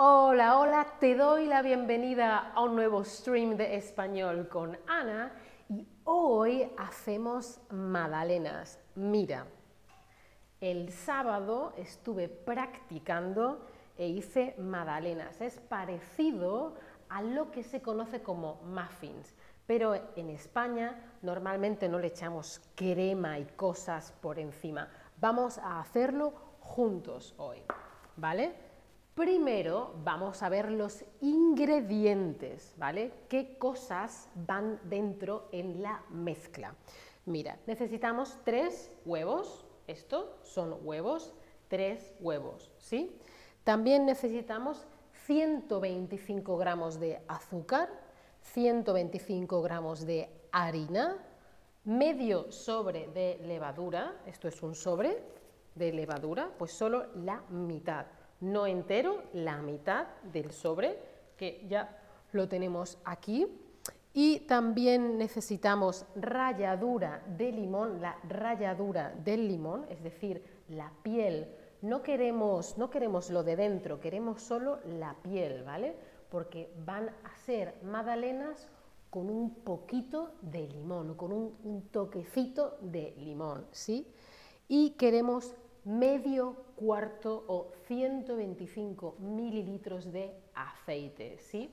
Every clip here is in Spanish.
Hola, hola, te doy la bienvenida a un nuevo stream de español con Ana y hoy hacemos magdalenas. Mira, el sábado estuve practicando e hice magdalenas. Es parecido a lo que se conoce como muffins, pero en España normalmente no le echamos crema y cosas por encima. Vamos a hacerlo juntos hoy, ¿vale? Primero vamos a ver los ingredientes, ¿vale? ¿Qué cosas van dentro en la mezcla? Mira, necesitamos tres huevos, estos son huevos, tres huevos, ¿sí? También necesitamos 125 gramos de azúcar, 125 gramos de harina, medio sobre de levadura, esto es un sobre de levadura, pues solo la mitad no entero, la mitad del sobre, que ya lo tenemos aquí. Y también necesitamos ralladura de limón, la ralladura del limón, es decir, la piel. No queremos, no queremos lo de dentro, queremos solo la piel, ¿vale? Porque van a ser magdalenas con un poquito de limón, con un, un toquecito de limón, ¿sí? Y queremos medio cuarto o 125 mililitros de aceite. ¿sí?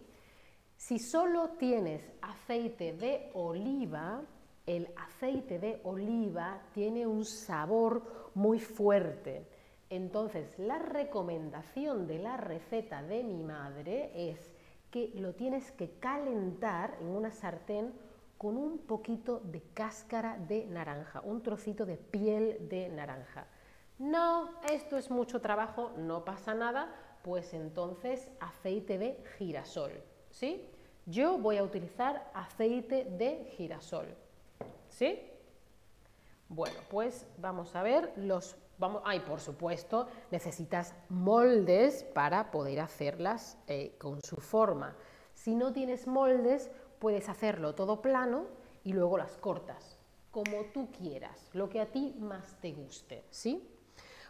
Si solo tienes aceite de oliva, el aceite de oliva tiene un sabor muy fuerte. Entonces, la recomendación de la receta de mi madre es que lo tienes que calentar en una sartén con un poquito de cáscara de naranja, un trocito de piel de naranja. No, esto es mucho trabajo, no pasa nada, pues entonces aceite de girasol, ¿sí? Yo voy a utilizar aceite de girasol, ¿sí? Bueno, pues vamos a ver los... Vamos, ay, por supuesto, necesitas moldes para poder hacerlas eh, con su forma. Si no tienes moldes, puedes hacerlo todo plano y luego las cortas, como tú quieras, lo que a ti más te guste, ¿sí?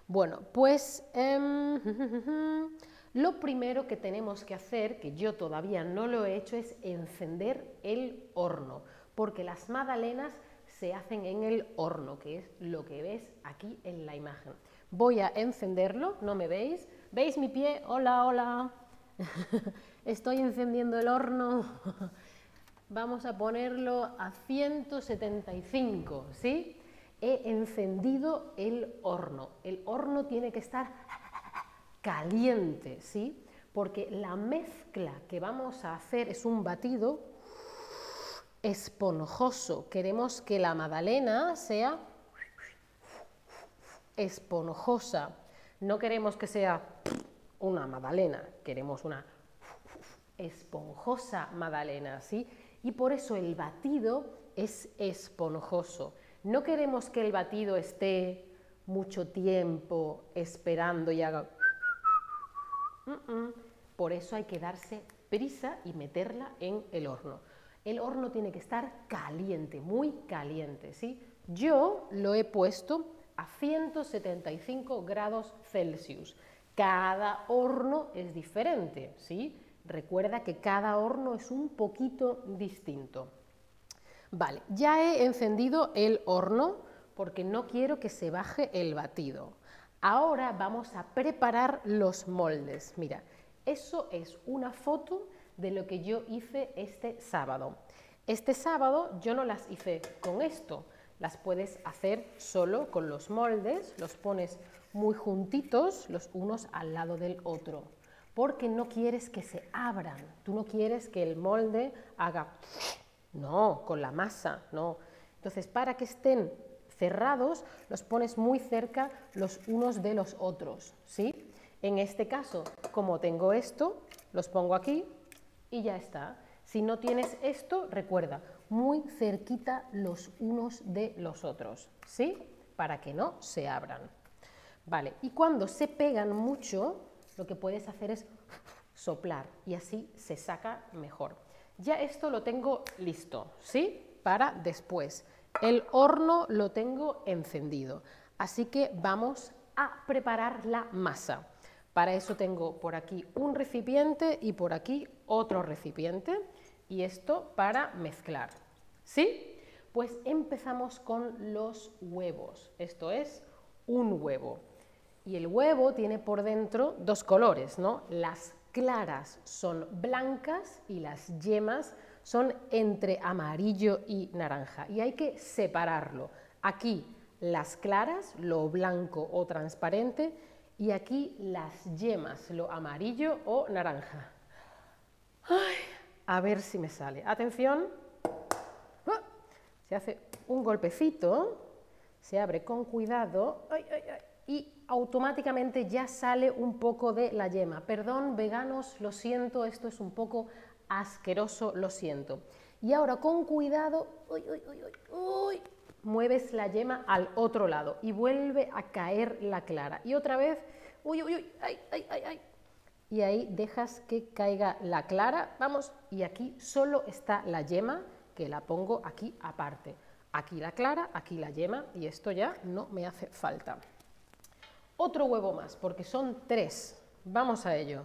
Bueno, pues em, lo primero que tenemos que hacer, que yo todavía no lo he hecho, es encender el horno, porque las magdalenas se hacen en el horno, que es lo que ves aquí en la imagen. Voy a encenderlo, ¿no me veis? ¿Veis mi pie? Hola, hola. Estoy encendiendo el horno. Vamos a ponerlo a 175, ¿sí? He encendido el horno. El horno tiene que estar caliente, ¿sí? Porque la mezcla que vamos a hacer es un batido esponjoso. Queremos que la magdalena sea esponjosa. No queremos que sea una magdalena, queremos una esponjosa magdalena, ¿sí? Y por eso el batido es esponjoso. No queremos que el batido esté mucho tiempo esperando y haga... Por eso hay que darse prisa y meterla en el horno. El horno tiene que estar caliente, muy caliente, ¿sí? Yo lo he puesto a 175 grados Celsius. Cada horno es diferente, ¿sí? Recuerda que cada horno es un poquito distinto. Vale, ya he encendido el horno porque no quiero que se baje el batido. Ahora vamos a preparar los moldes. Mira, eso es una foto de lo que yo hice este sábado. Este sábado yo no las hice con esto, las puedes hacer solo con los moldes, los pones muy juntitos los unos al lado del otro, porque no quieres que se abran, tú no quieres que el molde haga no, con la masa, no. Entonces, para que estén cerrados, los pones muy cerca los unos de los otros, ¿sí? En este caso, como tengo esto, los pongo aquí y ya está. Si no tienes esto, recuerda, muy cerquita los unos de los otros, ¿sí? Para que no se abran. Vale, y cuando se pegan mucho, lo que puedes hacer es soplar y así se saca mejor. Ya esto lo tengo listo, ¿sí? Para después. El horno lo tengo encendido, así que vamos a preparar la masa. Para eso tengo por aquí un recipiente y por aquí otro recipiente y esto para mezclar. ¿Sí? Pues empezamos con los huevos. Esto es un huevo. Y el huevo tiene por dentro dos colores, ¿no? Las claras son blancas y las yemas son entre amarillo y naranja. Y hay que separarlo. Aquí las claras, lo blanco o transparente, y aquí las yemas, lo amarillo o naranja. a ver si me sale. Atención. Ah, se hace un golpecito, se abre con cuidado y automáticamente ya sale un poco de la yema. Perdón, veganos, lo siento, esto es un poco asqueroso, lo siento. Y ahora con cuidado, mueves la yema al otro lado y vuelve a caer la clara. Y otra vez, uy, uy, uy, ay, ay, ay, ay. Y ahí dejas que caiga la clara, vamos, y aquí solo está la yema, que la pongo aquí aparte. Aquí la clara, aquí la yema, y esto ya no me hace falta. Otro huevo más, porque son tres. Vamos a ello.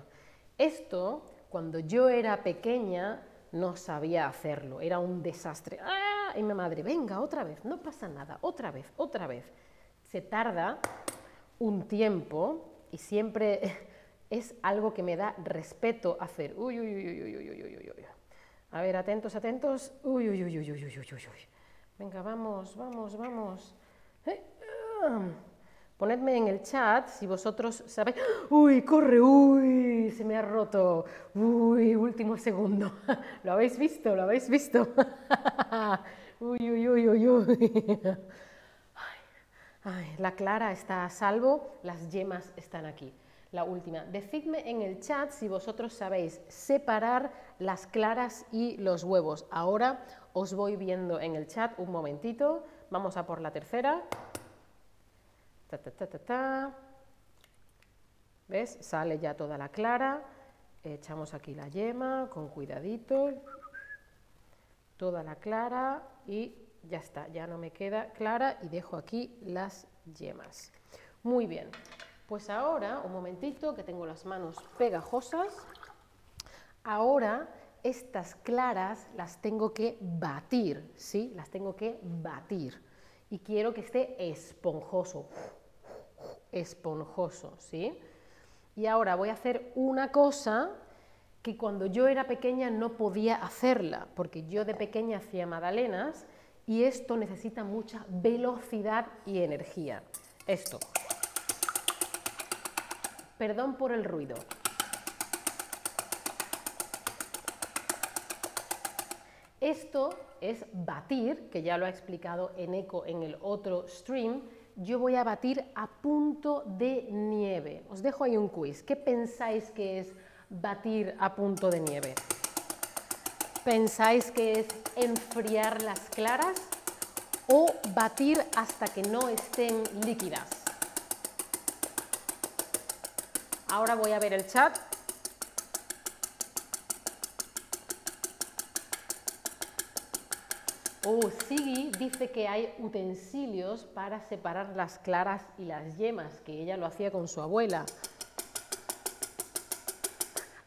Esto, cuando yo era pequeña, no sabía hacerlo, era un desastre. ¡Ah! Y mi madre, venga, otra vez, no pasa nada, otra vez, otra vez. Se tarda un tiempo y siempre es algo que me da respeto hacer. Uy, uy, uy, uy, uy, uy, uy, uy. A ver, atentos, atentos. Uy, uy, uy, uy, uy, uy, uy, uy. Venga, vamos, vamos, vamos. Ponedme en el chat si vosotros sabéis. ¡Uy, corre! ¡Uy! Se me ha roto. ¡Uy! Último segundo. ¿Lo habéis visto? ¿Lo habéis visto? ¡Uy, uy, uy, uy, uy! Ay, la clara está a salvo, las yemas están aquí. La última. Decidme en el chat si vosotros sabéis separar las claras y los huevos. Ahora os voy viendo en el chat un momentito. Vamos a por la tercera. Ta, ta, ta, ¿Ves? Sale ya toda la clara. Echamos aquí la yema con cuidadito. Toda la clara y ya está, ya no me queda clara y dejo aquí las yemas. Muy bien, pues ahora, un momentito, que tengo las manos pegajosas. Ahora estas claras las tengo que batir, ¿sí? Las tengo que batir. Y quiero que esté esponjoso esponjoso, ¿sí? Y ahora voy a hacer una cosa que cuando yo era pequeña no podía hacerla, porque yo de pequeña hacía magdalenas y esto necesita mucha velocidad y energía. Esto. Perdón por el ruido. Esto es batir, que ya lo ha explicado Eneco en el otro stream, yo voy a batir a punto de nieve. Os dejo ahí un quiz. ¿Qué pensáis que es batir a punto de nieve? ¿Pensáis que es enfriar las claras o batir hasta que no estén líquidas? Ahora voy a ver el chat Oh, Sigi dice que hay utensilios para separar las claras y las yemas, que ella lo hacía con su abuela.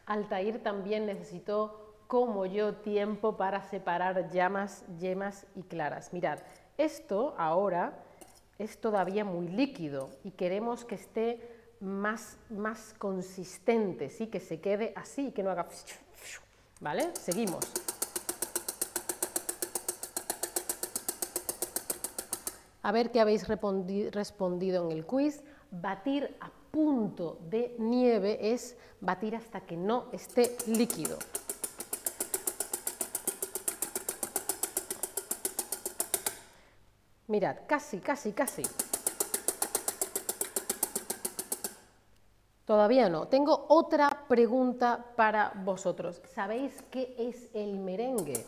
Altair también necesitó, como yo, tiempo para separar llamas, yemas y claras. Mirad, esto ahora es todavía muy líquido y queremos que esté más, más consistente, ¿sí? que se quede así, que no haga... ¿Vale? Seguimos. A ver qué habéis respondido en el quiz. Batir a punto de nieve es batir hasta que no esté líquido. Mirad, casi, casi, casi. Todavía no. Tengo otra pregunta para vosotros. ¿Sabéis qué es el merengue?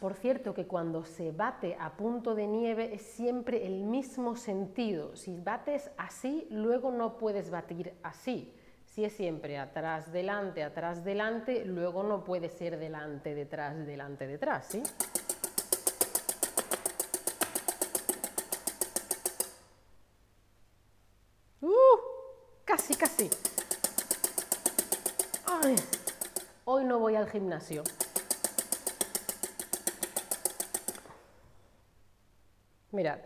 Por cierto, que cuando se bate a punto de nieve es siempre el mismo sentido. Si bates así, luego no puedes batir así. Si es siempre atrás, delante, atrás, delante, luego no puede ser delante, detrás, delante, detrás, ¿sí? ¡Uh! Casi, casi. Ay, hoy no voy al gimnasio. Mirad,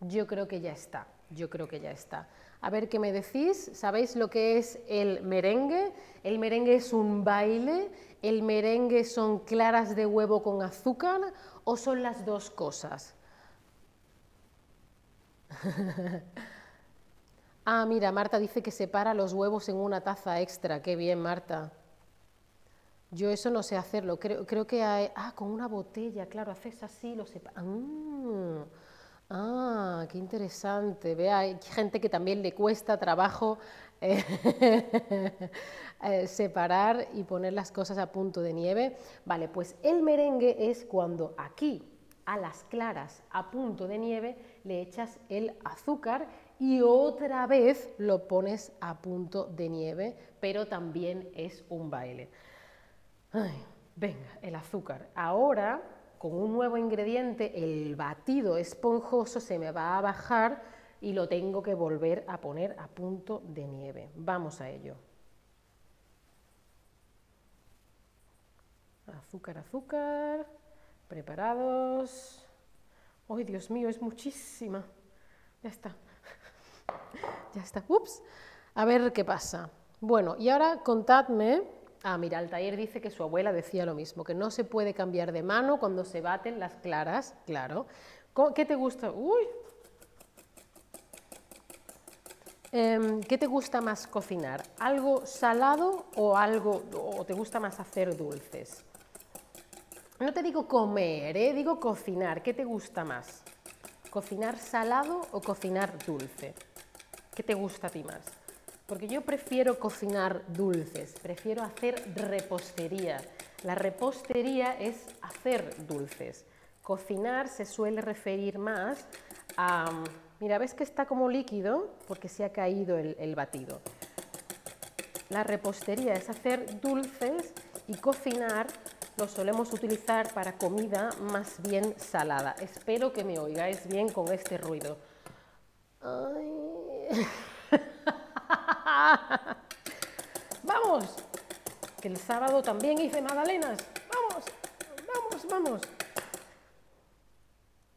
yo creo que ya está, yo creo que ya está. A ver qué me decís, ¿sabéis lo que es el merengue? El merengue es un baile, el merengue son claras de huevo con azúcar o son las dos cosas. ah, mira, Marta dice que separa los huevos en una taza extra. Qué bien, Marta. Yo eso no sé hacerlo. Creo, que. Ah, con una botella, claro, haces así, lo separas. Ah, ah, qué interesante. Vea, hay gente que también le cuesta trabajo eh, eh, separar y poner las cosas a punto de nieve. Vale, pues el merengue es cuando aquí a las claras a punto de nieve le echas el azúcar y otra vez lo pones a punto de nieve, pero también es un baile. venga, el azúcar. Ahora, con un nuevo ingrediente, el batido esponjoso se me va a bajar y lo tengo que volver a poner a punto de nieve. Vamos a ello. Azúcar, azúcar. Preparados. ¡Ay, Dios mío, es muchísima! Ya está. ya está. Ups. A ver qué pasa. Bueno, y ahora contadme. Ah, mira, Altair dice que su abuela decía lo mismo, que no se puede cambiar de mano cuando se baten las claras, claro. ¿Qué te gusta? Uy. Em, ¿Qué te gusta más cocinar? ¿Algo salado o algo o te gusta más hacer dulces? No te digo comer, ¿eh? digo cocinar. ¿Qué te gusta más? ¿Cocinar salado o cocinar dulce? ¿Qué te gusta a ti más? Porque yo prefiero cocinar dulces, prefiero hacer repostería. La repostería es hacer dulces. Cocinar se suele referir más a... Mira, ¿ves que está como líquido? Porque se ha caído el, batido. La repostería es hacer dulces y cocinar lo solemos utilizar para comida más bien salada. Espero que me oigáis bien con este ruido. ¡Vamos! Que el sábado también hice magdalenas. ¡Vamos! ¡Vamos, vamos!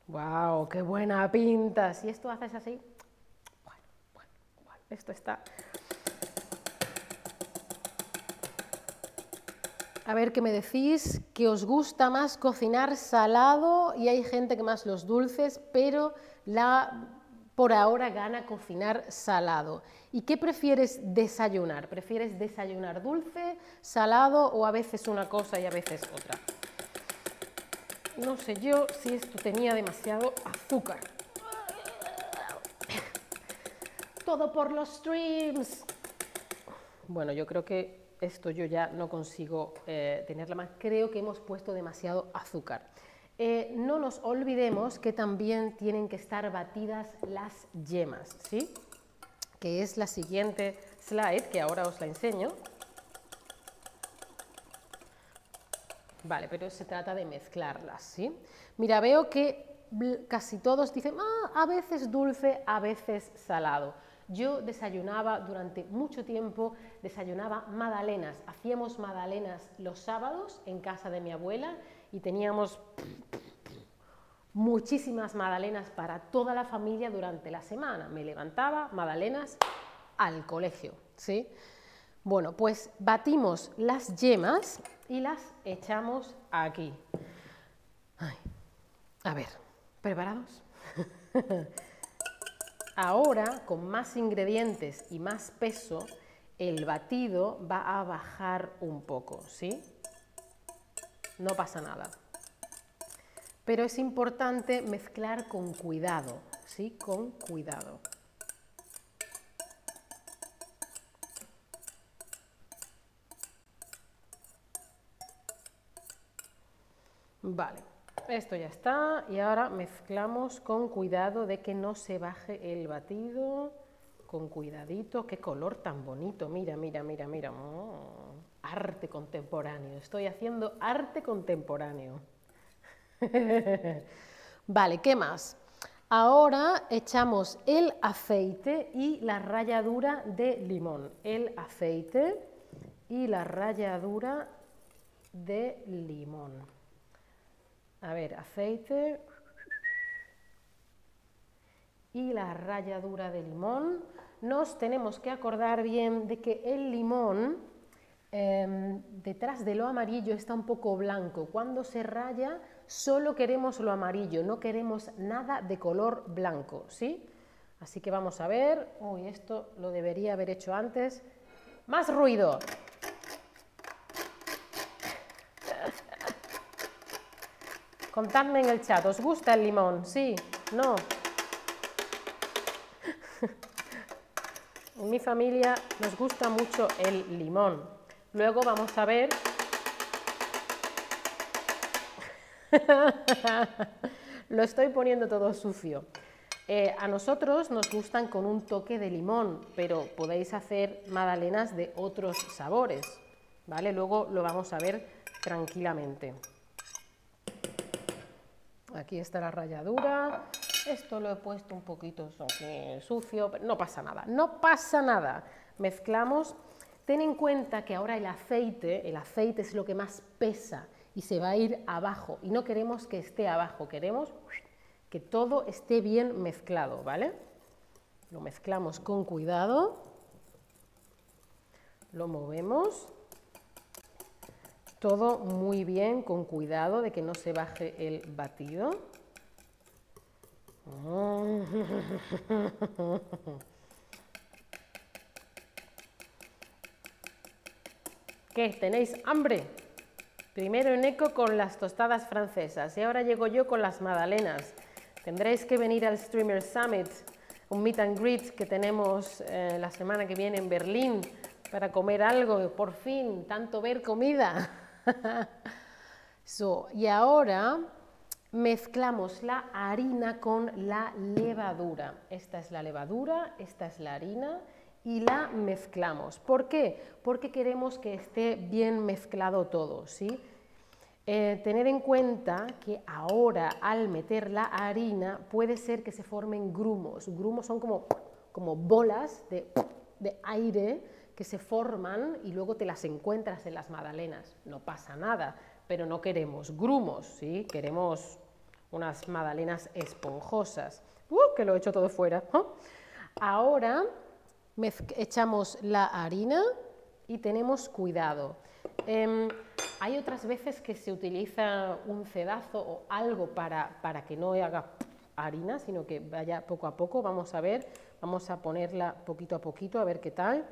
¡Wow! ¡Qué buena pinta! Si esto haces así... Bueno, bueno, bueno. Esto está... A ver qué me decís, que os gusta más cocinar salado y hay gente que más los dulces, pero la por ahora gana cocinar salado. ¿Y qué prefieres desayunar? ¿Prefieres desayunar dulce, salado o a veces una cosa y a veces otra? No sé yo si esto tenía demasiado azúcar. Todo por los streams. Bueno, yo creo que esto yo ya no consigo eh, tenerla más, creo que hemos puesto demasiado azúcar. Eh, no nos olvidemos que también tienen que estar batidas las yemas, ¿sí? que es la siguiente slide, que ahora os la enseño. Vale, pero se trata de mezclarlas, ¿sí? Mira, veo que casi todos dicen, ah, a veces dulce, a veces salado. Yo desayunaba durante mucho tiempo, desayunaba magdalenas. Hacíamos magdalenas los sábados en casa de mi abuela y teníamos muchísimas magdalenas para toda la familia durante la semana. Me levantaba, magdalenas al colegio, ¿sí? Bueno, pues batimos las yemas y las echamos aquí. a ver, ¿preparados? Ahora, con más ingredientes y más peso, el batido va a bajar un poco, ¿sí? No pasa nada. Pero es importante mezclar con cuidado, ¿sí? Con cuidado. Vale. Esto ya está y ahora mezclamos con cuidado de que no se baje el batido. Con cuidadito, qué color tan bonito. Mira, mira, mira, mira. Oh, arte contemporáneo. Estoy haciendo arte contemporáneo. vale, ¿qué más? Ahora echamos el aceite y la ralladura de limón. El aceite y la ralladura de limón. A ver, aceite y la ralladura de limón. Nos tenemos que acordar bien de que el limón em, detrás de lo amarillo está un poco blanco. Cuando se raya solo queremos lo amarillo, no queremos nada de color blanco, ¿sí? Así que vamos a ver, uy, esto lo debería haber hecho antes. Más ruido. Contadme en el chat, ¿os gusta el limón? ¿Sí? ¿No? En mi familia nos gusta mucho el limón. Luego vamos a ver Lo estoy poniendo todo sucio. Eh, a nosotros nos gustan con un toque de limón, pero podéis hacer magdalenas de otros sabores, ¿vale? Luego lo vamos a ver tranquilamente. Aquí está la ralladura. Esto lo he puesto un poquito sucio, pero no pasa nada, no pasa nada. Mezclamos. Ten en cuenta que ahora el aceite, el aceite es lo que más pesa y se va a ir abajo. Y no queremos que esté abajo, queremos que todo esté bien mezclado, ¿vale? Lo mezclamos con cuidado, lo movemos, todo muy bien, con cuidado de que no se baje el batido. ¿Qué? ¿Tenéis hambre? Primero en eco con las tostadas francesas y ahora llego yo con las magdalenas. Tendréis que venir al Streamer Summit, un meet and greet que tenemos eh, la semana que viene en Berlín para comer algo, por fin, tanto ver comida. y ahora mezclamos la harina con la levadura. Esta es la levadura, esta es la harina y la mezclamos. ¿Por qué? Porque queremos que esté bien mezclado todo, ¿sí? Eh, tener en cuenta que ahora al meter la harina puede ser que se formen grumos. Grumos son como, como bolas de, de aire que se forman y luego te las encuentras en las magdalenas. No pasa nada, pero no queremos grumos, ¿sí? Queremos unas magdalenas esponjosas. ¡Uh! que lo he hecho todo fuera. Ahora echamos la harina y tenemos cuidado. Em, hay otras veces que se utiliza un cedazo o algo para, para que no haga harina, sino que vaya poco a poco. Vamos a ver, vamos a ponerla poquito a poquito, a ver qué tal.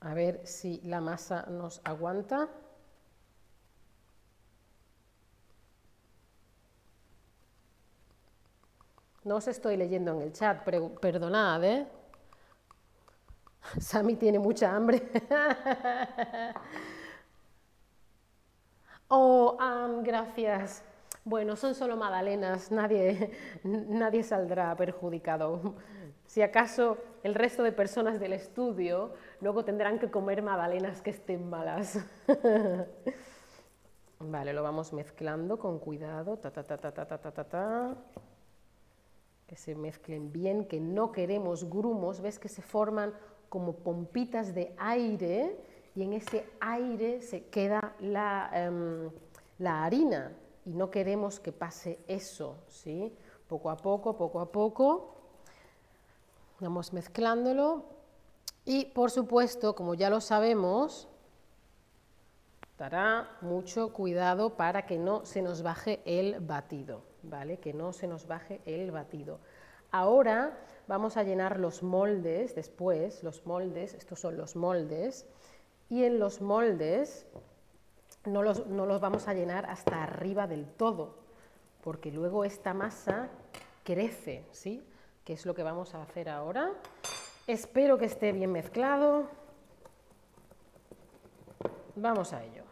A ver si la masa nos aguanta. No os estoy leyendo en el chat, perdonad, ¿eh? Sammy tiene mucha hambre. oh, gracias. Bueno, son solo magdalenas, nadie, nadie saldrá perjudicado. Si acaso el resto de personas del estudio luego tendrán que comer magdalenas que estén malas. vale, lo vamos mezclando con cuidado. Ta, ta, ta, ta, ta, ta, ta, ta. Que se mezclen bien, que no queremos grumos. ¿Ves que se forman como pompitas de aire y en ese aire se queda la, em, la harina y no queremos que pase eso, ¿sí? Poco a poco, poco a poco, vamos mezclándolo y por supuesto, como ya lo sabemos, dará mucho cuidado para que no se nos baje el batido, ¿vale? Que no se nos baje el batido. Ahora vamos a llenar los moldes después, los moldes, estos son los moldes, y en los moldes no los, no los vamos a llenar hasta arriba del todo, porque luego esta masa crece, ¿sí? Que es lo que vamos a hacer ahora. Espero que esté bien mezclado. Vamos a ello.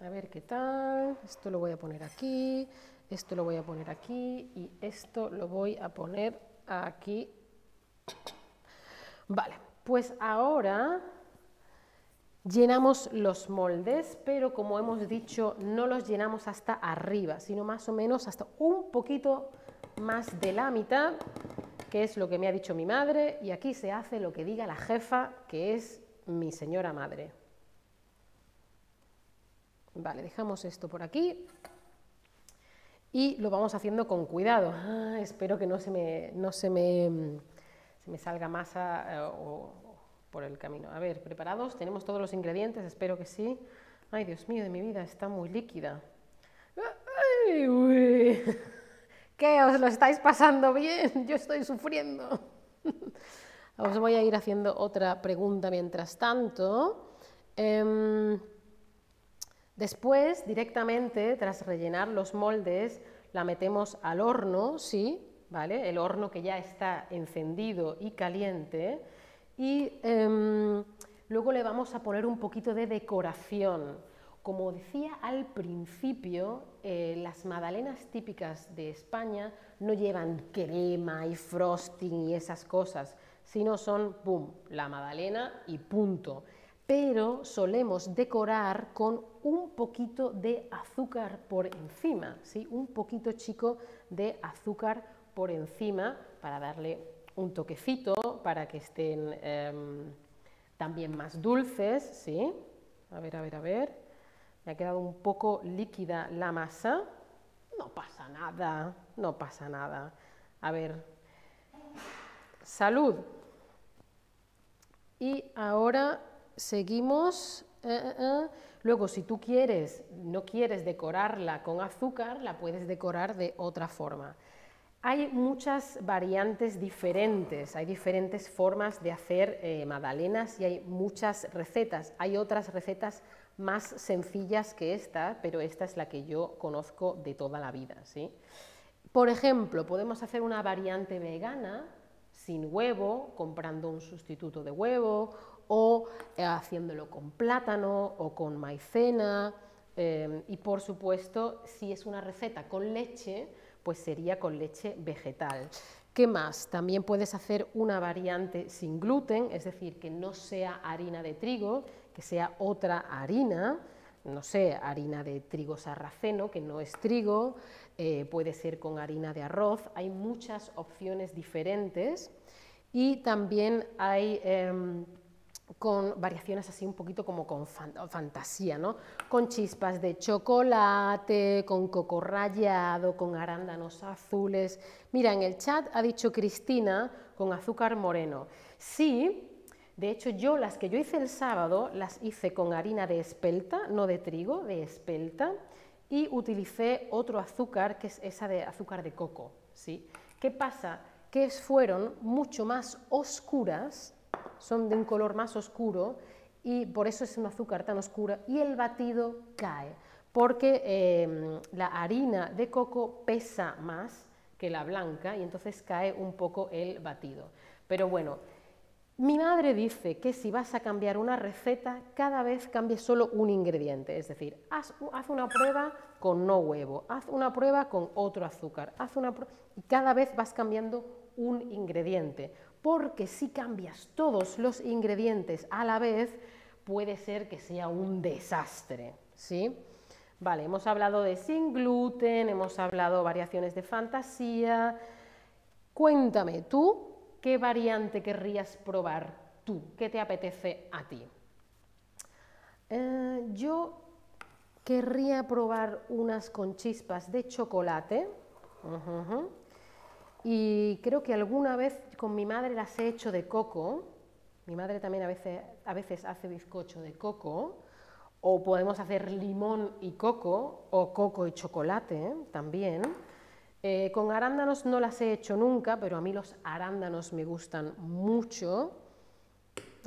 A ver qué tal. Esto lo voy a poner aquí, esto lo voy a poner aquí y esto lo voy a poner aquí. Vale, pues ahora Llenamos los moldes, pero como hemos dicho, no los llenamos hasta arriba, sino más o menos hasta un poquito más de la mitad, que es lo que me ha dicho mi madre, y aquí se hace lo que diga la jefa, que es mi señora madre. Vale, dejamos esto por aquí y lo vamos haciendo con cuidado. Ah, espero que no se me, no se me, se me salga masa eh, por el camino. A ver, ¿preparados? ¿Tenemos todos los ingredientes? Espero que sí. Ay, Dios mío, de mi vida, está muy líquida. Ay, uy. ¿Qué? ¿Os lo estáis pasando bien? Yo estoy sufriendo. Os voy a ir haciendo otra pregunta mientras tanto. Em, después, directamente, tras rellenar los moldes, la metemos al horno, ¿sí? ¿Vale? El horno que ya está encendido y caliente y em, luego le vamos a poner un poquito de decoración. Como decía al principio, eh, las magdalenas típicas de España no llevan crema y frosting y esas cosas, sino son, ¡pum!, la magdalena y punto. Pero solemos decorar con un poquito de azúcar por encima, ¿sí? un poquito chico de azúcar por encima para darle un toquecito para que estén em, también más dulces, ¿sí? A ver, a ver, a ver. Me ha quedado un poco líquida la masa. No pasa nada, no pasa nada. A ver, salud. Y ahora seguimos. Eh, eh, eh. Luego, si tú quieres, no quieres decorarla con azúcar, la puedes decorar de otra forma. Hay muchas variantes diferentes, hay diferentes formas de hacer eh, magdalenas y hay muchas recetas. Hay otras recetas más sencillas que esta, pero esta es la que yo conozco de toda la vida. ¿sí? Por ejemplo, podemos hacer una variante vegana sin huevo, comprando un sustituto de huevo, o eh, haciéndolo con plátano o con maicena. Eh, y por supuesto, si es una receta con leche, pues sería con leche vegetal. ¿Qué más? También puedes hacer una variante sin gluten, es decir, que no sea harina de trigo, que sea otra harina, no sé, harina de trigo sarraceno, que no es trigo, eh, puede ser con harina de arroz, hay muchas opciones diferentes y también hay... Em, con variaciones así un poquito como con fantasía, ¿no? Con chispas de chocolate, con coco rallado, con arándanos azules. Mira, en el chat ha dicho Cristina con azúcar moreno. Sí, de hecho yo las que yo hice el sábado las hice con harina de espelta, no de trigo, de espelta, y utilicé otro azúcar que es esa de azúcar de coco, ¿sí? ¿Qué pasa? Que fueron mucho más oscuras son de un color más oscuro y por eso es un azúcar tan oscura y el batido cae, porque em, la harina de coco pesa más que la blanca y entonces cae un poco el batido. Pero bueno, mi madre dice que si vas a cambiar una receta, cada vez cambie solo un ingrediente, es decir, haz, una prueba con no huevo, haz una prueba con otro azúcar, haz una y cada vez vas cambiando un ingrediente, porque si cambias todos los ingredientes a la vez, puede ser que sea un desastre, ¿sí? Vale, hemos hablado de sin gluten, hemos hablado variaciones de fantasía. Cuéntame, ¿tú qué variante querrías probar tú? ¿Qué te apetece a ti? Eh, yo querría probar unas con chispas de chocolate. Y creo que alguna vez con mi madre las he hecho de coco. Mi madre también a veces, a veces hace bizcocho de coco. O podemos hacer limón y coco, o coco y chocolate también. Eh, con arándanos no las he hecho nunca, pero a mí los arándanos me gustan mucho.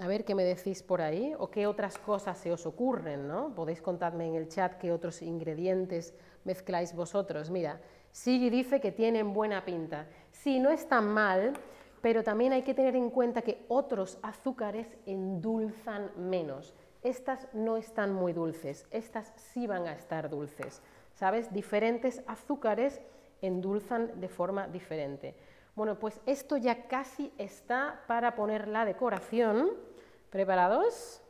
A ver qué me decís por ahí, o qué otras cosas se os ocurren, ¿no? Podéis contarme en el chat qué otros ingredientes mezcláis vosotros. Mira, Sigui dice que tienen buena pinta. Sí, no están mal, pero también hay que tener en cuenta que otros azúcares endulzan menos. Estas no están muy dulces, estas sí van a estar dulces. ¿Sabes? Diferentes azúcares endulzan de forma diferente. Bueno, pues esto ya casi está para poner la decoración. ¿Preparados?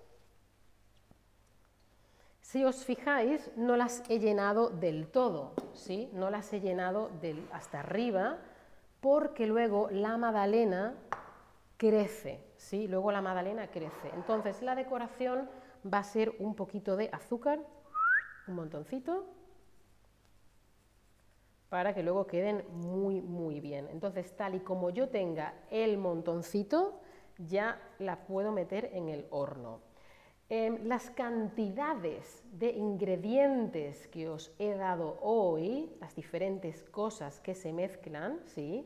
Si os fijáis, no las he llenado del todo, ¿sí? No las he llenado hasta arriba, porque luego la magdalena crece, ¿sí? Luego la magdalena crece. Entonces, la decoración va a ser un poquito de azúcar, un montoncito, para que luego queden muy, muy bien. Entonces, tal y como yo tenga el montoncito, ya la puedo meter en el horno. Em, las cantidades de ingredientes que os he dado hoy, las diferentes cosas que se mezclan, ¿sí?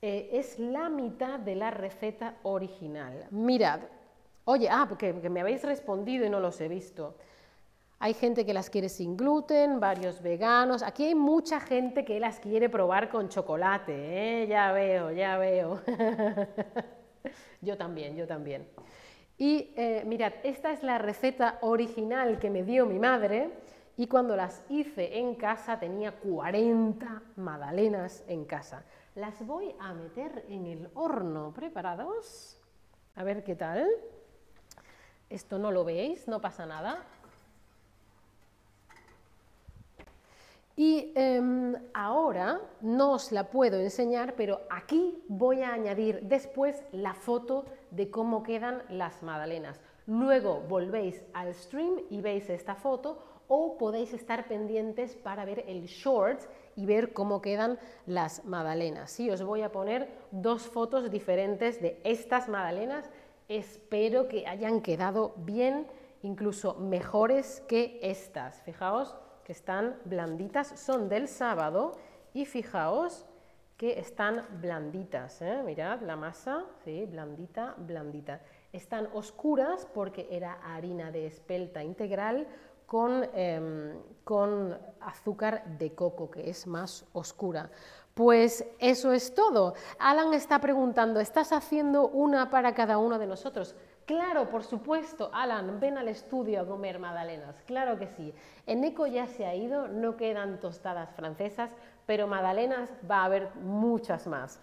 Eh, es la mitad de la receta original. Mirad, oye, ah, porque, me habéis respondido y no los he visto. Hay gente que las quiere sin gluten, varios veganos. Aquí hay mucha gente que las quiere probar con chocolate, ¿eh? Ya veo, ya veo. yo también, yo también. Y eh, mirad, esta es la receta original que me dio mi madre y cuando las hice en casa tenía 40 magdalenas en casa. Las voy a meter en el horno. ¿Preparados? A ver qué tal. Esto no lo veis, no pasa nada. Y em, ahora no os la puedo enseñar, pero aquí voy a añadir después la foto de cómo quedan las magdalenas. Luego volvéis al stream y veis esta foto o podéis estar pendientes para ver el short y ver cómo quedan las magdalenas. Sí, os voy a poner dos fotos diferentes de estas magdalenas. Espero que hayan quedado bien, incluso mejores que estas. Fijaos que están blanditas, son del sábado y fijaos que están blanditas, ¿eh? mirad la masa, ¿sí? blandita, blandita. Están oscuras porque era harina de espelta integral con, em, con azúcar de coco, que es más oscura. Pues eso es todo. Alan está preguntando, ¿estás haciendo una para cada uno de nosotros? Claro, por supuesto, Alan, ven al estudio a comer magdalenas, claro que sí. En Eco ya se ha ido, no quedan tostadas francesas, pero magdalenas va a haber muchas más.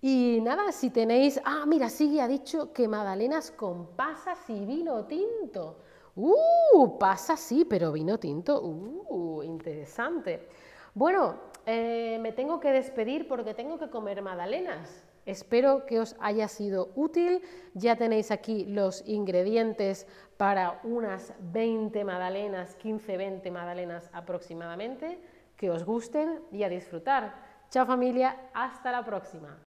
Y nada, si tenéis, ah, mira, Sigui ha dicho que magdalenas con pasas y vino tinto. Uh, pasa sí, pero vino tinto, uh, interesante. Bueno, eh, me tengo que despedir porque tengo que comer magdalenas. Espero que os haya sido útil. Ya tenéis aquí los ingredientes para unas 20 magdalenas, 15-20 magdalenas aproximadamente. Que os gusten y a disfrutar. Chao familia, hasta la próxima.